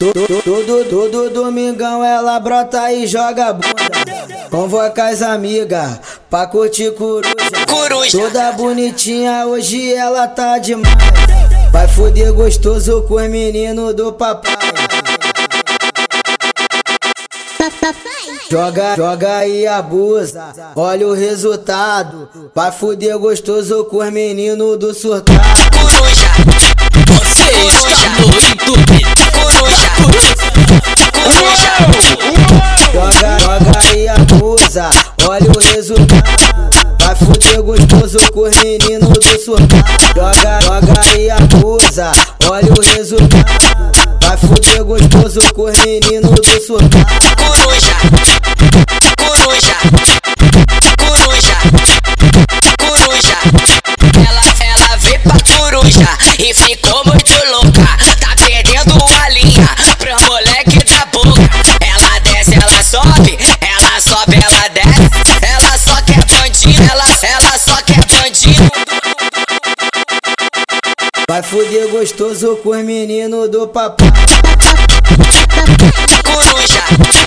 Todo, todo, todo domingão ela brota e joga bunda. Convoca as amigas pra curtir coruja. Coruja. Toda bonitinha, hoje ela tá demais. Vai foder gostoso com os meninos do papai. Joga, joga e abusa, olha o resultado. Vai foder gostoso com os meninos do surtado. Coruja. Olha o resultado. Vai fuder gostoso com os meninos do surtado. Joga, joga e abusa, olha o resultado. Vai fuder gostoso com os meninos do surtado. Coruja. Coruja. Coruja. Coruja. Ela, ela veio pra Vai fuder gostoso com os meninos do papai. Coruja.